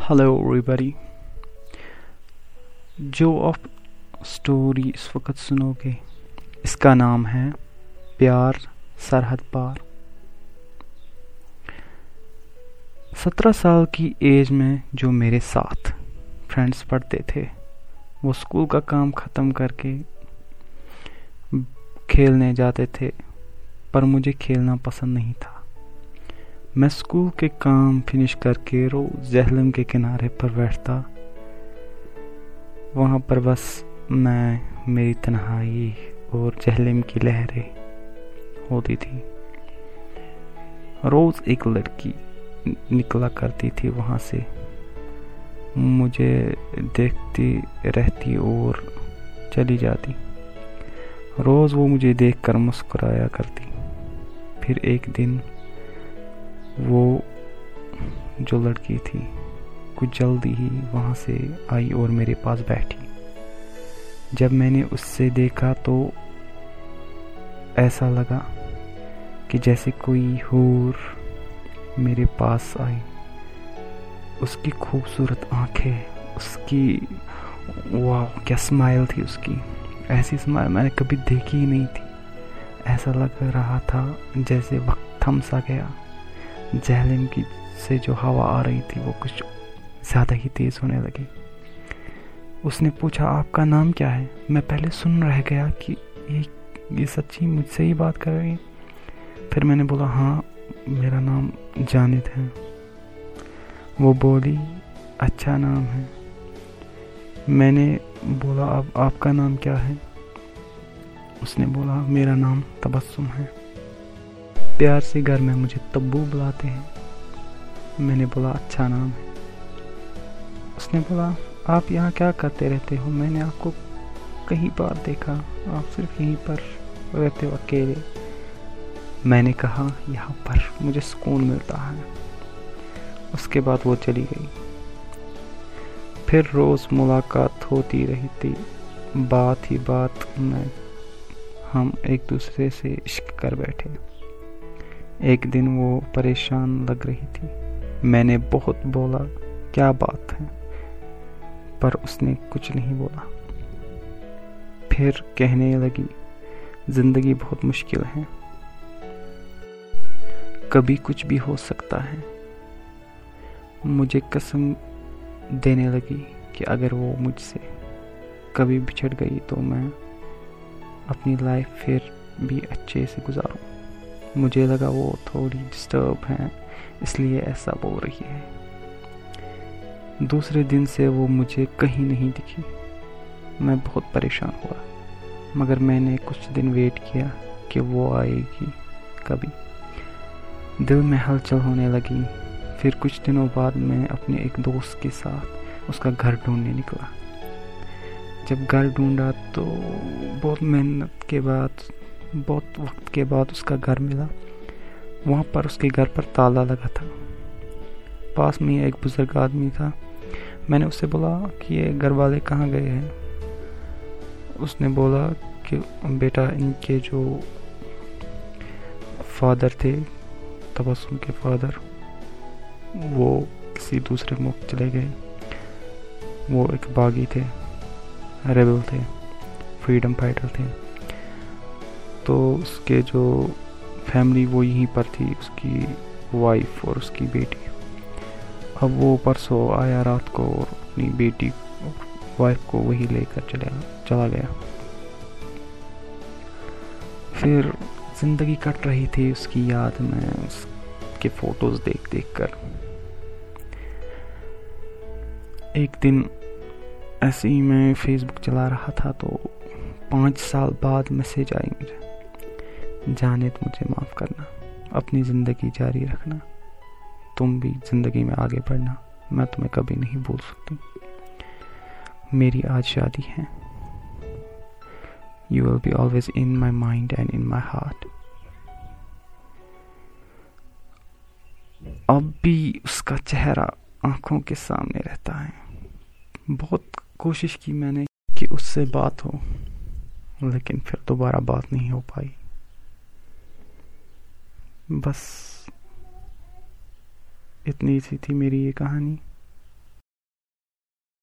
Hello everybody जो आप story इस वक्त सुनोगे, इसका नाम है प्यार सरहद पार। सत्रह साल की एज में जो मेरे साथ फ्रेंड्स पढ़ते थे, वो स्कूल का काम ख़त्म करके खेलने जाते थे, पर मुझे खेलना पसंद नहीं था। मैं स्कूल के काम फिनिश करके रोज जहलम के किनारे पर बैठता, वहाँ पर बस मैं, मेरी तन्हाई और जहलम की लहरें होती थी। रोज एक लड़की निकला करती थी वहाँ से। मुझे देखती रहती और चली जाती। रोज़ वो मुझे देखकर मुस्कुराया करती। फिर एक दिन वो जो लड़की थी, कुछ जल्दी ही वहाँ से आई और मेरे पास बैठी। जब मैंने उससे देखा तो ऐसा लगा कि जैसे कोई हूर मेरे पास आई। उसकी खूबसूरत आँखें, उसकी, वाह, क्या स्माइल थी उसकी। ऐसी स्माइल मैंने कभी देखी ही नहीं थी। ऐसा लग रहा था जैसे वक्त थम सा गया। जहलिम की से जो हवा आ रही थी, वो कुछ ज़्यादा ही तेज़ होने लगी। उसने पूछा, आपका नाम क्या है? मैं पहले सुन रह गया कि ये ये सच्ची मुझसे ही बात कर रही फिर मैंने बोला हाँ मेरा नाम जानिद है। वो बोली अच्छा नाम है। मैंने बोला, अब आपका नाम क्या है? उसने बोला, मेरा नाम तबस्सुम है। प्यार से घर में मुझे तब्बू बुलाते हैं। मैंने बोला अच्छा नाम है। उसने बोला, आप यहाँ क्या करते रहते हो? मैंने आपको कहीं बार देखा। आप सिर्फ़ यहीं पर रहते हो, अकेले। मैंने कहा, यहाँ पर मुझे सुकून मिलता है। उसके बाद वो चली गई। फिर रोज़ मुलाकात होती रही थी। बात ही बात में हम एक दूसरे से इश्क कर बैठे। एक दिन वो परेशान लग रही थी। मैंने बहुत बोला, क्या बात है? पर उसने कुछ नहीं बोला। फिर कहने लगी, ज़िंदगी बहुत मुश्किल है। कभी कुछ भी हो सकता है। मुझे कसम देने लगी कि अगर वो मुझसे कभी बिछड़ गई तो मैं अपनी लाइफ फिर भी अच्छे से गुजारूं। मुझे लगा वो थोड़ी डिस्टर्ब हैं, इसलिए ऐसा बोल रही है। दूसरे दिन से वो मुझे कहीं नहीं दिखी। मैं बहुत परेशान हुआ, मगर मैंने कुछ दिन वेट किया कि वो आएगी कभी। दिल में हलचल होने लगी। फिर कुछ दिनों बाद मैं अपने एक दोस्त के साथ उसका घर ढूँढने निकला। जब घर ढूंढा तो बहुत मेहनत के बाद बहुत वक्त के बाद उसका घर मिला। वहाँ पर उसके घर पर ताला लगा था। पास में एक बुज़ुर्ग आदमी था। मैंने उससे बोला कि ये घर वाले कहाँ गए हैं? उसने बोला कि बेटा इनके जो फादर थे तबसुम के फादर, वो किसी दूसरे मुल्क चले गए। वो एक बागी थे, रेबल थे, फ्रीडम फाइटर थे। तो उसके जो फैमिली वो यहीं पर थी, उसकी वाइफ और उसकी बेटी। अब वो परसों आया रात को और अपनी बेटी वाइफ को वही लेकर चले, चला गया। फिर ज़िंदगी कट रही थी उसकी याद में, उसके फ़ोटोज़ देख देख कर। एक दिन ऐसे ही मैं फेसबुक चला रहा था तो पाँच साल बाद मैसेज आई मुझे। जाने तो मुझे माफ़ करना। अपनी ज़िंदगी जारी रखना। तुम भी ज़िंदगी में आगे बढ़ना। मैं तुम्हें कभी नहीं भूल सकती। मेरी आज शादी है। You will be always in my mind and in my heart अब भी उसका चेहरा आँखों के सामने रहता है। बहुत कोशिश की मैंने कि उससे बात हो, लेकिन फिर दोबारा बात नहीं हो पाई। बस इतनी सी थी मेरी ये कहानी।